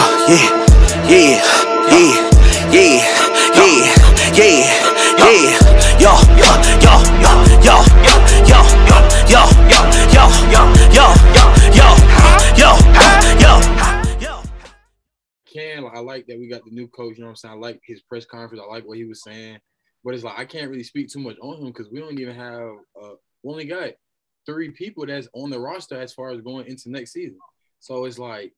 Uh, yeah, yeah, yeah, yeah, yeah, yeah, yeah. Yo, yo, yo, yo, yo, yo, yo, yo, yo, yo, yo, yo, yo, yo, yo, can I like that we got the new coach. You know what I'm saying? I like his press conference. I like what he was saying, but it's like I can't really speak too much on him because we don't even have. Uh, we only got three people that's on the roster as far as going into next season. So it's like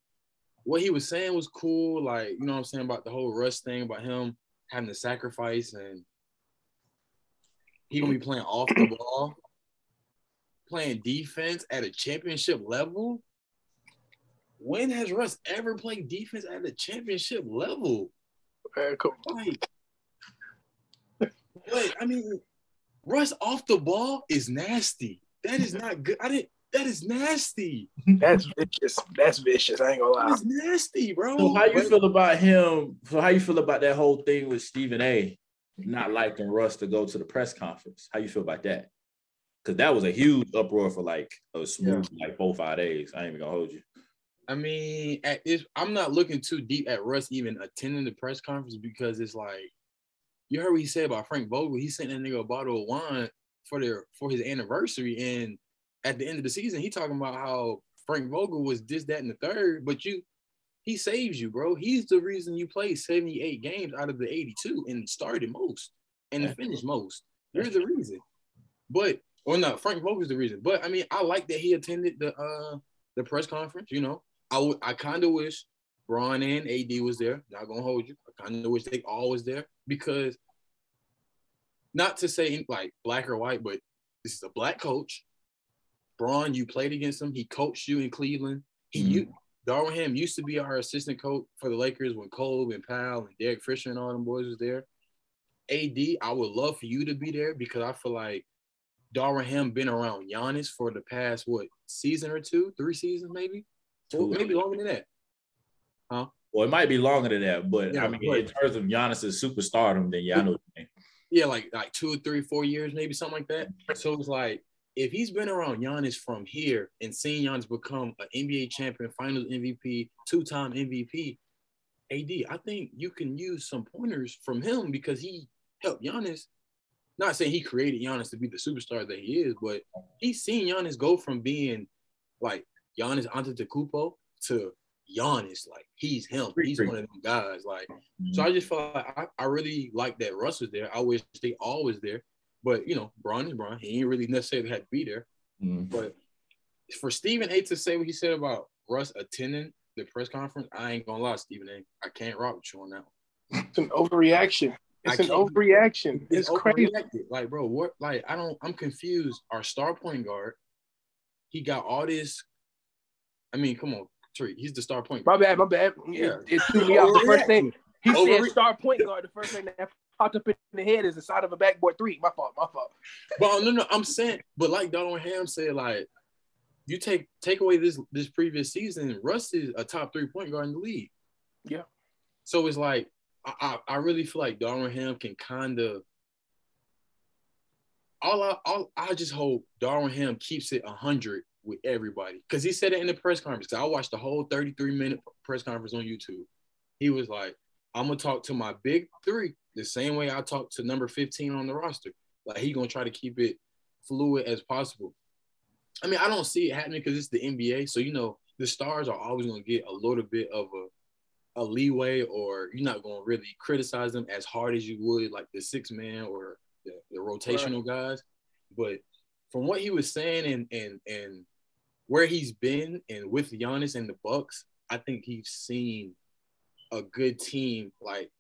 what he was saying was cool. Like you know what I'm saying about the whole Russ thing about him having to sacrifice and he gonna be playing off the ball, playing defense at a championship level. When has Russ ever played defense at a championship level? Man, come Like, but I mean, Russ off the ball is nasty. That is not good. I didn't. That is nasty. That's vicious. That's vicious. I ain't gonna lie. That's nasty, bro. So how you feel about him? So how you feel about that whole thing with Stephen A. not liking Russ to go to the press conference? How you feel about that? Because that was a huge uproar for like a smooth like four five days. I ain't even gonna hold you. I mean, at this, I'm not looking too deep at Russ even attending the press conference because it's like, you heard what he said about Frank Vogel. He sent that nigga a bottle of wine for their for his anniversary, and at the end of the season, he talking about how Frank Vogel was this, that, and the third, but you, he saves you, bro. He's the reason you play 78 games out of the 82 and started most and finished most. You're the reason. But or not, Frank Vogel's the reason. But I mean, I like that he attended the uh the press conference. You know, I would I kind of wish Bron and AD was there. Not gonna hold you. I kind of wish they all was there because not to say like black or white, but this is a black coach. Bron, you played against him. He coached you in Cleveland. He Mhm. you Darvin Ham used to be our assistant coach for the Lakers when Cole and Pau and Derek Fisher and all them boys was there. AD, I would love for you to be there because I feel like Darvin Ham been around Giannis for the past what season or two, three seasons maybe, Two. maybe longer than that. Huh? Well, it might be longer than that, but Yeah, I mean, but- in terms of Giannis's superstardom, then yeah, I know what you mean. Yeah, like like two or three, four years, maybe something like that. So it's like if he's been around Giannis from here and seen Giannis become an NBA champion, Finals MVP, two-time MVP, AD, I think you can use some pointers from him because he helped Giannis. Not saying he created Giannis to be the superstar that he is, but he's seen Giannis go from being like Giannis Antetokounmpo to Giannis, like he's him. He's one of them guys. Like so mm-hmm. I just felt like I, I really like that Russ was there. I wish they all was there. But you know, Bron is Bron. He ain't really necessarily had to be there. Mhm. But for Stephen A to say what he said about Russ attending the press conference, I ain't gonna lie, Stephen A. I can't rock with you on that one. It's an overreaction. It's an overreaction. It's It's crazy. Like, bro, what like I don't I'm confused. Our star point guard, he got all this. I mean, come on, Tree. He's the star point My guard. bad, my bad. Yeah. It, it threw me off. The first thing he Overre- said, star point guard. The first thing that popped up in the head is the side of a backboard three. My fault, my fault. But oh, no, no, I'm saying, but like Donald Ham said, like you take take away this this previous season, Russ is a top three point guard in the league. Yeah. So it's like I I, I really feel like Darvin Ham can kind of all I all I just hope Darvin Ham keeps it hundred with everybody because he said it in the press conference. I watched the whole 33 minute press conference on YouTube. He was like, "I'm gonna talk to my big three the same way I talk to number 15 on the roster." Like he gonna try to keep it fluid as possible. I mean, I don't see it happening because it's the NBA. So you know, the stars are always gonna get a little bit of a a leeway, or you're not gonna really criticize them as hard as you would like the six man or the, the rotational guys. But from what he was saying and and and where he's been and with Giannis and the Bucks, I think he's seen a good team like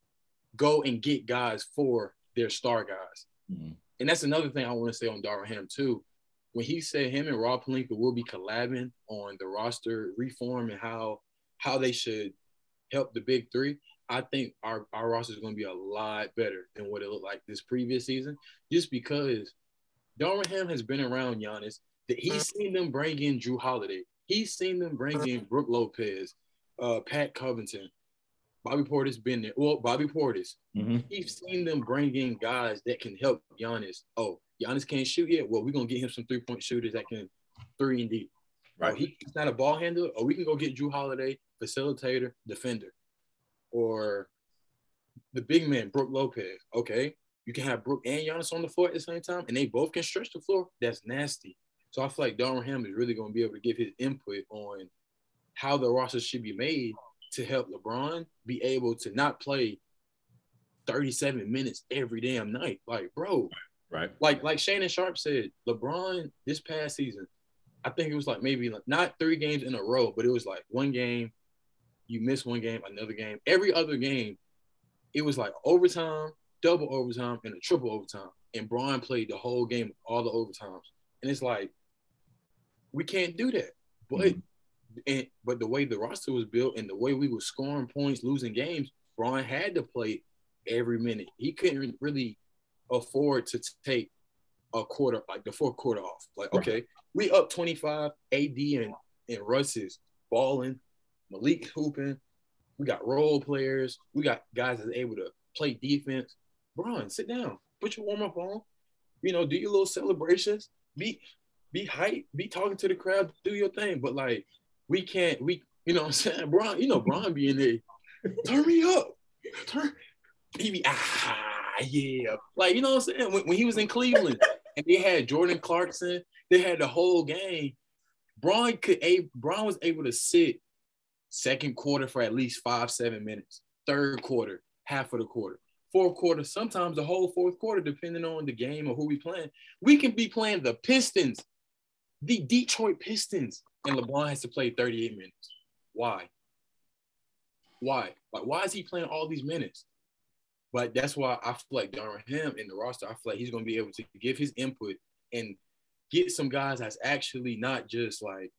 go and get guys for their star guys. Mhm. And that's another thing I want to say on Darvin Ham too. When he said him and Rob Pelinka will be collabing on the roster reform and how how they should help the big three, I think our, our roster is going to be a lot better than what it looked like this previous season. Just because Darvin Ham has been around Giannis, that he's seen them bring in Jrue Holiday, he's seen them bring in Brook Lopez, uh, Pat Covington, Bobby Portis been there. Well, Bobby Portis, Mhm. We've seen them bring in guys that can help Giannis. Oh, Giannis can't shoot yet. Well, we're gonna get him some three point shooters that can three and D. Right. Or he's not a ball handler, or we can go get Jrue Holiday, facilitator, defender, or the big man, Brook Lopez. Okay. You can have Brook and Giannis on the floor at the same time, and they both can stretch the floor. That's nasty. So I feel like Darvin Ham is really going to be able to give his input on how the roster should be made to help LeBron be able to not play 37 minutes every damn night. Like, bro, right? Like, like Shannon Sharpe said, LeBron this past season, I think it was like maybe like not three games in a row, but it was like one game, you miss one game, another game. Every other game, it was like overtime, double overtime, and a triple overtime. And Bron played the whole game, all the overtimes. And it's like, we can't do that. But mm-hmm. And but the way the roster was built and the way we were scoring points, losing games, Bron had to play every minute. He couldn't really afford to take a quarter, like the fourth quarter off. Like, okay, we up 25, AD and, and Russ is balling, Malik hooping. We got role players. We got guys that's able to play defense. Bron, sit down. Put your warm up on. You know, do your little celebrations. Be be hype. Be talking to the crowd. Do your thing. But like, we can't. We you know what I'm saying, Bron. You know, Bron being there. Turn me up. Turn. He be ah yeah. Like you know what I'm saying. When, when he was in Cleveland and they had Jordan Clarkson, they had the whole game. Bron could a Bron was able to sit second quarter for at least five, seven minutes, third quarter, half of the quarter, fourth quarter, sometimes the whole fourth quarter, depending on the game or who we playing. We can be playing the Pistons, the Detroit Pistons, and LeBron has to play 38 minutes. Why? Why? Like, why is he playing all these minutes? But that's why I feel like Darvin Ham in the roster, I feel like he's gonna be able to give his input and get some guys that's actually not just like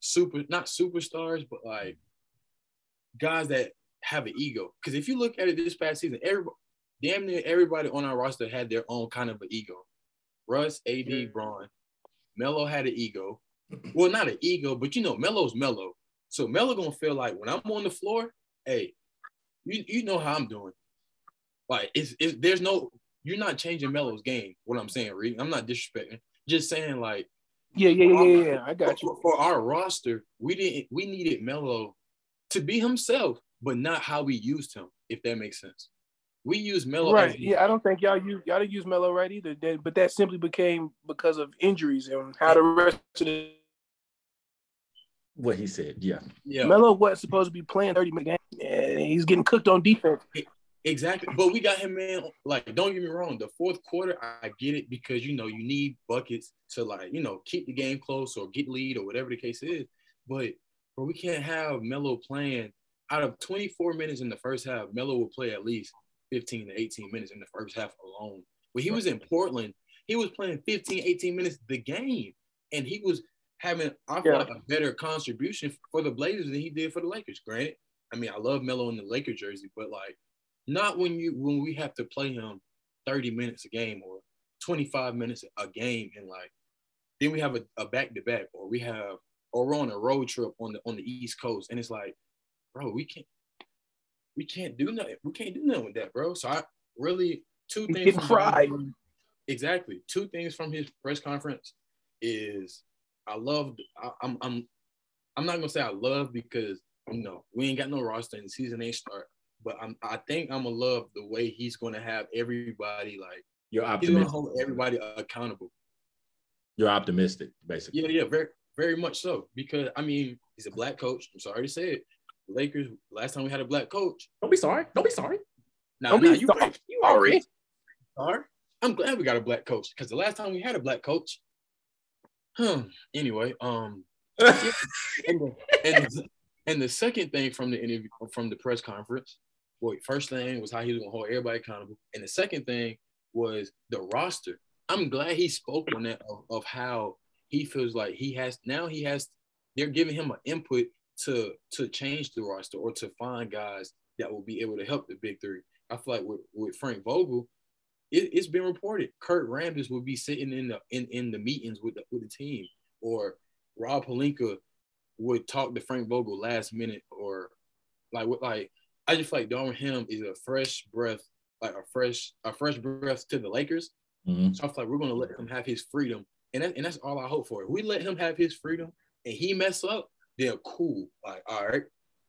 super, not superstars, but like guys that have an ego. Because if you look at it this past season, everybody, damn near everybody on our roster had their own kind of an ego. Russ, AD, yeah. Bron, Melo had an ego. Well, not an ego, but you know, Melo's Melo. So Melo gonna feel like when I'm on the floor, hey, you, you know how I'm doing. Like it's, it's there's no you're not changing Melo's game. What I'm saying, Reed. I'm not disrespecting. Just saying like yeah, yeah, yeah, yeah, yeah. I got you. For, for our roster, we didn't we needed Melo to be himself, but not how we used him, if that makes sense. We use Melo. Right. Yeah, I don't think y'all use y'all didn't use Melo right either. But that simply became because of injuries and how the rest of the what he said. Yeah. Yeah. Melo wasn't supposed to be playing 30 minute game. And he's getting cooked on defense. Exactly. But we got him, man. Like, don't get me wrong. The fourth quarter, I get it because you know you need buckets to like, you know, keep the game close or get lead or whatever the case is. But bro, we can't have Melo playing out of 24 minutes in the first half. Melo will play at least 15 to 18 minutes in the first half alone. When he was in Portland, he was playing 15, 18 minutes the game, and he was having I feel yeah. like a better contribution for the Blazers than he did for the Lakers. Granted, I mean I love Melo in the Lakers jersey, but like not when you when we have to play him 30 minutes a game or 25 minutes a game and like then we have a, a back-to-back or we have or we're on a road trip on the on the East Coast and it's like, bro, we can't we can't do nothing. We can't do nothing with that, bro. So I really two things from exactly two things from his press conference is I love I, I'm I'm I'm not gonna say I love because you know we ain't got no roster and the season ain't start but I'm, I think I'm gonna love the way he's gonna have everybody like you're optimistic. He's gonna hold everybody accountable. You're optimistic, basically. Yeah, yeah, very, very much so. Because I mean, he's a black coach. I'm sorry to say it. Lakers. Last time we had a black coach. Don't be sorry. Don't be sorry. Nah, Don't nah, be you sorry. Right. You sorry. Sorry. I'm glad we got a black coach because the last time we had a black coach, huh? Anyway, um, and, the, and, the, and the second thing from the interview from the press conference well, first thing was how he was gonna hold everybody accountable, and the second thing was the roster. I'm glad he spoke on that of, of how he feels like he has now he has they're giving him an input to to change the roster or to find guys that will be able to help the big three. I feel like with, with Frank Vogel, it, has been reported Kurt Rambis would be sitting in the in, in the meetings with the with the team, or Rob Pelinka would talk to Frank Vogel last minute, or like what like I just feel like Darvin Ham is a fresh breath, like a fresh a fresh breath to the Lakers. Mm-hmm. So I feel like we're gonna let him have his freedom, and that, and that's all I hope for. If we let him have his freedom, and he mess up, then cool. Like, all right,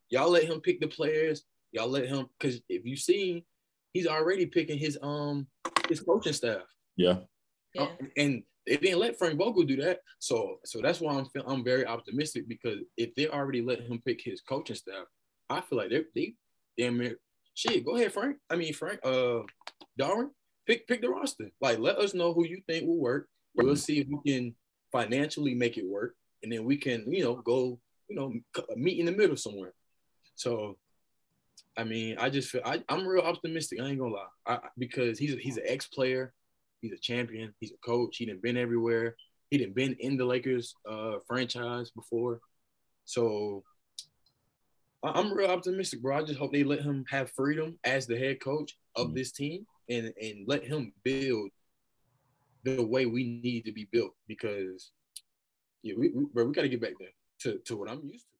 y'all let him pick the players. Y'all let him because if you see, he's already picking his um his coaching staff. Yeah. Yeah. Uh, and they didn't let Frank Vogel do that. So so that's why I'm feel, I'm very optimistic because if they already let him pick his coaching staff, I feel like they they damn near shit. Go ahead, Frank. I mean Frank. Uh, Darvin, pick pick the roster. Like let us know who you think will work. We'll see if we can financially make it work, and then we can you know go you know meet in the middle somewhere. So. I mean, I just feel I, I'm real optimistic. I ain't gonna lie, I, because he's a, he's an ex player. He's a champion. He's a coach. He didn't been everywhere. He didn't been in the Lakers uh, franchise before. So I- I'm real optimistic, bro. I just hope they let him have freedom as the head coach of this team and and let him build the way we need to be built because yeah, we, we bro, we got to get back there to, to what I'm used to.